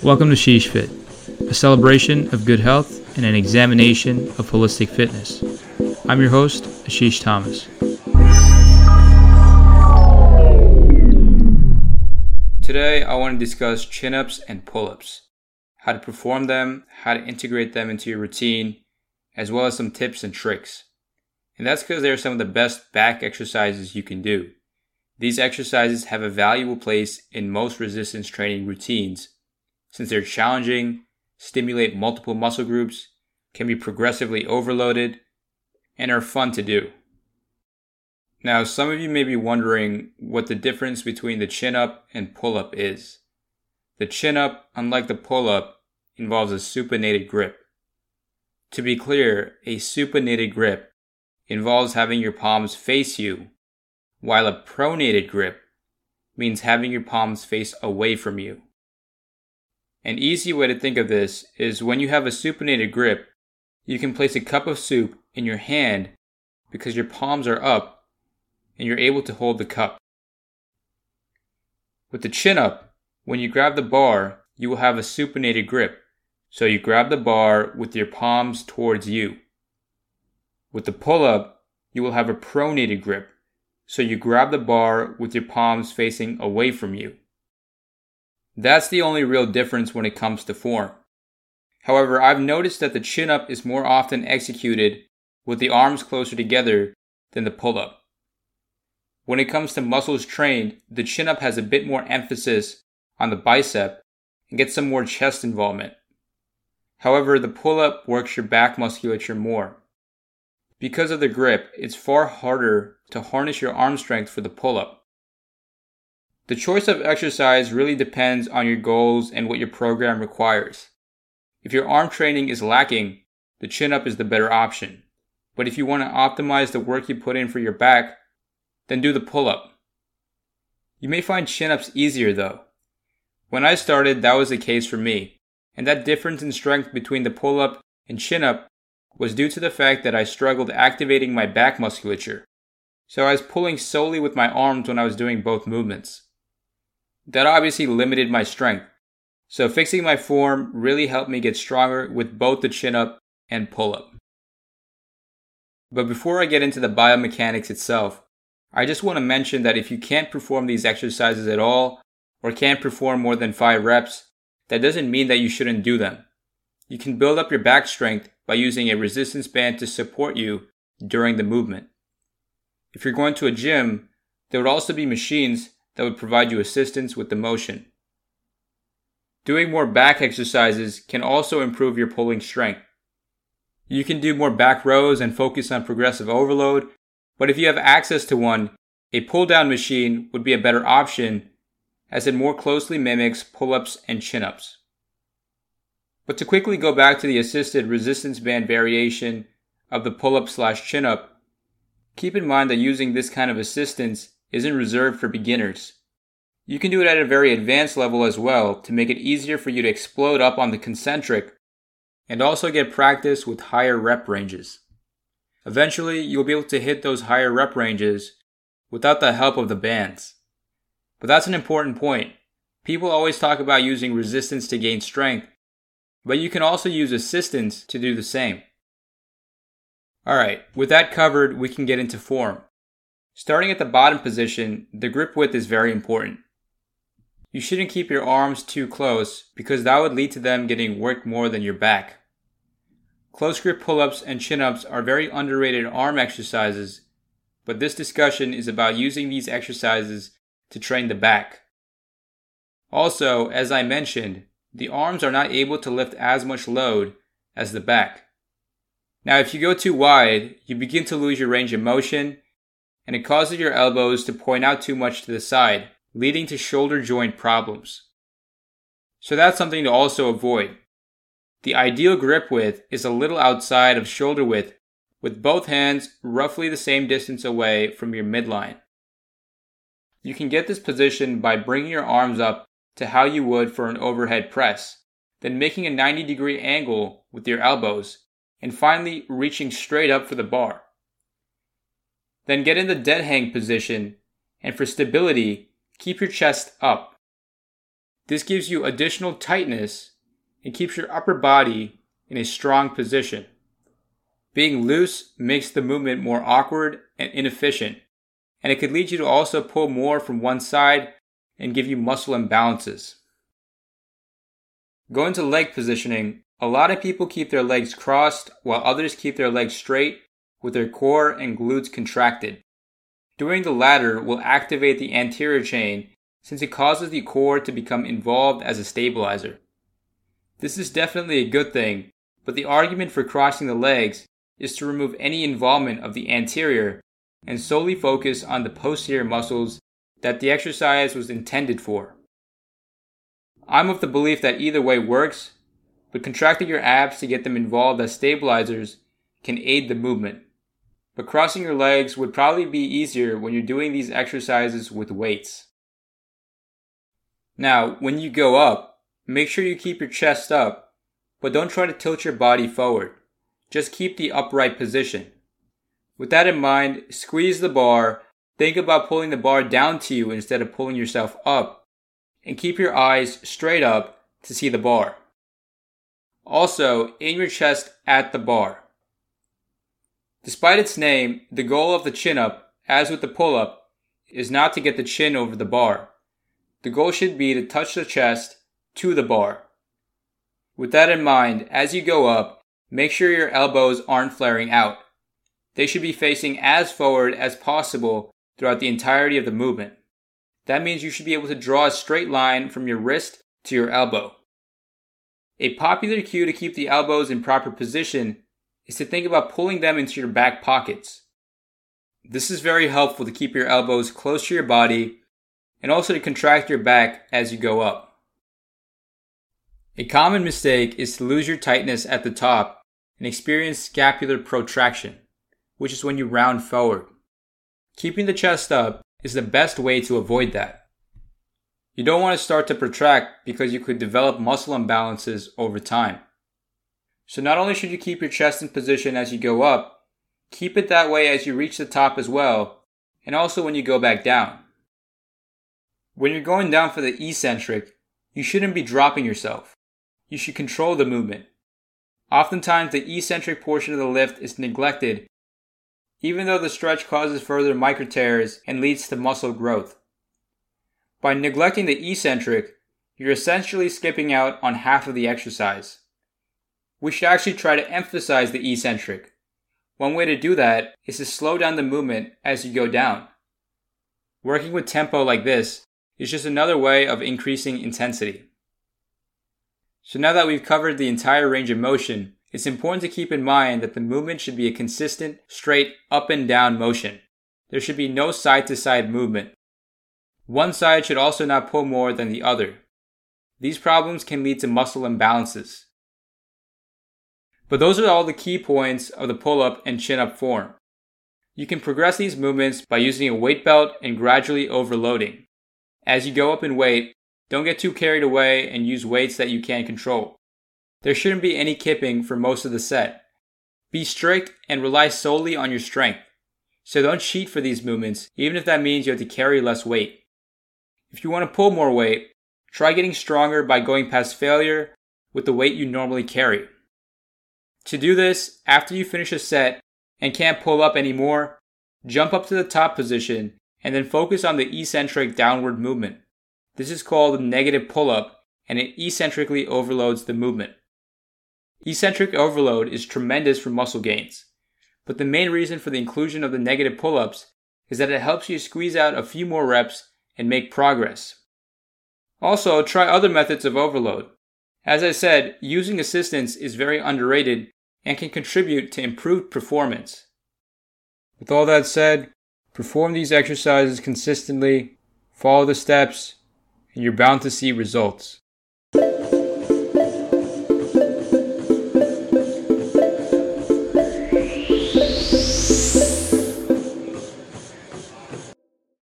Welcome to Sheesh Fit, a celebration of good health and an examination of holistic fitness. I'm your host, Ashish Thomas. Today, I want to discuss chin ups and pull ups, how to perform them, how to integrate them into your routine, as well as some tips and tricks. And that's because they're some of the best back exercises you can do. These exercises have a valuable place in most resistance training routines since they're challenging, stimulate multiple muscle groups, can be progressively overloaded, and are fun to do. Now, some of you may be wondering what the difference between the chin up and pull up is. The chin up, unlike the pull up, involves a supinated grip. To be clear, a supinated grip involves having your palms face you, while a pronated grip means having your palms face away from you. An easy way to think of this is when you have a supinated grip, you can place a cup of soup in your hand because your palms are up and you're able to hold the cup. With the chin up, when you grab the bar, you will have a supinated grip. So you grab the bar with your palms towards you. With the pull up, you will have a pronated grip. So you grab the bar with your palms facing away from you. That's the only real difference when it comes to form. However, I've noticed that the chin up is more often executed with the arms closer together than the pull up. When it comes to muscles trained, the chin up has a bit more emphasis on the bicep and gets some more chest involvement. However, the pull up works your back musculature more. Because of the grip, it's far harder to harness your arm strength for the pull up. The choice of exercise really depends on your goals and what your program requires. If your arm training is lacking, the chin up is the better option. But if you want to optimize the work you put in for your back, then do the pull up. You may find chin ups easier though. When I started, that was the case for me, and that difference in strength between the pull up and chin up was due to the fact that I struggled activating my back musculature. So I was pulling solely with my arms when I was doing both movements that obviously limited my strength. So fixing my form really helped me get stronger with both the chin up and pull up. But before I get into the biomechanics itself, I just want to mention that if you can't perform these exercises at all, or can't perform more than 5 reps, that doesn't mean that you shouldn't do them. You can build up your back strength by using a resistance band to support you during the movement. If you're going to a gym, there would also be machines that would provide you assistance with the motion. Doing more back exercises can also improve your pulling strength. You can do more back rows and focus on progressive overload, but if you have access to one, a pull down machine would be a better option as it more closely mimics pull ups and chin ups. But to quickly go back to the assisted resistance band variation of the pull up slash chin up, keep in mind that using this kind of assistance isn't reserved for beginners. You can do it at a very advanced level as well to make it easier for you to explode up on the concentric and also get practice with higher rep ranges. Eventually, you'll be able to hit those higher rep ranges without the help of the bands. But that's an important point. People always talk about using resistance to gain strength, but you can also use assistance to do the same. Alright, with that covered, we can get into form. Starting at the bottom position, the grip width is very important. You shouldn't keep your arms too close because that would lead to them getting worked more than your back. Close grip pull ups and chin ups are very underrated arm exercises, but this discussion is about using these exercises to train the back. Also, as I mentioned, the arms are not able to lift as much load as the back. Now, if you go too wide, you begin to lose your range of motion and it causes your elbows to point out too much to the side, leading to shoulder joint problems. So that's something to also avoid. The ideal grip width is a little outside of shoulder width, with both hands roughly the same distance away from your midline. You can get this position by bringing your arms up to how you would for an overhead press, then making a 90 degree angle with your elbows, and finally reaching straight up for the bar. Then get in the dead hang position, and for stability, keep your chest up. This gives you additional tightness and keeps your upper body in a strong position. Being loose makes the movement more awkward and inefficient, and it could lead you to also pull more from one side and give you muscle imbalances. Going to leg positioning, a lot of people keep their legs crossed while others keep their legs straight with their core and glutes contracted. Doing the latter will activate the anterior chain since it causes the core to become involved as a stabilizer. This is definitely a good thing, but the argument for crossing the legs is to remove any involvement of the anterior and solely focus on the posterior muscles that the exercise was intended for. I'm of the belief that either way works, but contracting your abs to get them involved as stabilizers can aid the movement. But crossing your legs would probably be easier when you're doing these exercises with weights. Now, when you go up, make sure you keep your chest up, but don't try to tilt your body forward. Just keep the upright position. With that in mind, squeeze the bar, think about pulling the bar down to you instead of pulling yourself up, and keep your eyes straight up to see the bar. Also, aim your chest at the bar. Despite its name, the goal of the chin up, as with the pull up, is not to get the chin over the bar. The goal should be to touch the chest to the bar. With that in mind, as you go up, make sure your elbows aren't flaring out. They should be facing as forward as possible throughout the entirety of the movement. That means you should be able to draw a straight line from your wrist to your elbow. A popular cue to keep the elbows in proper position is to think about pulling them into your back pockets. This is very helpful to keep your elbows close to your body and also to contract your back as you go up. A common mistake is to lose your tightness at the top and experience scapular protraction, which is when you round forward. Keeping the chest up is the best way to avoid that. You don't want to start to protract because you could develop muscle imbalances over time. So not only should you keep your chest in position as you go up, keep it that way as you reach the top as well, and also when you go back down. When you're going down for the eccentric, you shouldn't be dropping yourself. You should control the movement. Oftentimes the eccentric portion of the lift is neglected even though the stretch causes further micro tears and leads to muscle growth. By neglecting the eccentric, you're essentially skipping out on half of the exercise. We should actually try to emphasize the eccentric. One way to do that is to slow down the movement as you go down. Working with tempo like this is just another way of increasing intensity. So now that we've covered the entire range of motion, it's important to keep in mind that the movement should be a consistent, straight up and down motion. There should be no side to side movement. One side should also not pull more than the other. These problems can lead to muscle imbalances. But those are all the key points of the pull up and chin up form. You can progress these movements by using a weight belt and gradually overloading. As you go up in weight, don't get too carried away and use weights that you can't control. There shouldn't be any kipping for most of the set. Be strict and rely solely on your strength. So don't cheat for these movements, even if that means you have to carry less weight. If you want to pull more weight, try getting stronger by going past failure with the weight you normally carry. To do this, after you finish a set and can't pull up anymore, jump up to the top position and then focus on the eccentric downward movement. This is called a negative pull up and it eccentrically overloads the movement. Eccentric overload is tremendous for muscle gains, but the main reason for the inclusion of the negative pull ups is that it helps you squeeze out a few more reps and make progress. Also, try other methods of overload. As I said, using assistance is very underrated and can contribute to improved performance. With all that said, perform these exercises consistently, follow the steps, and you're bound to see results.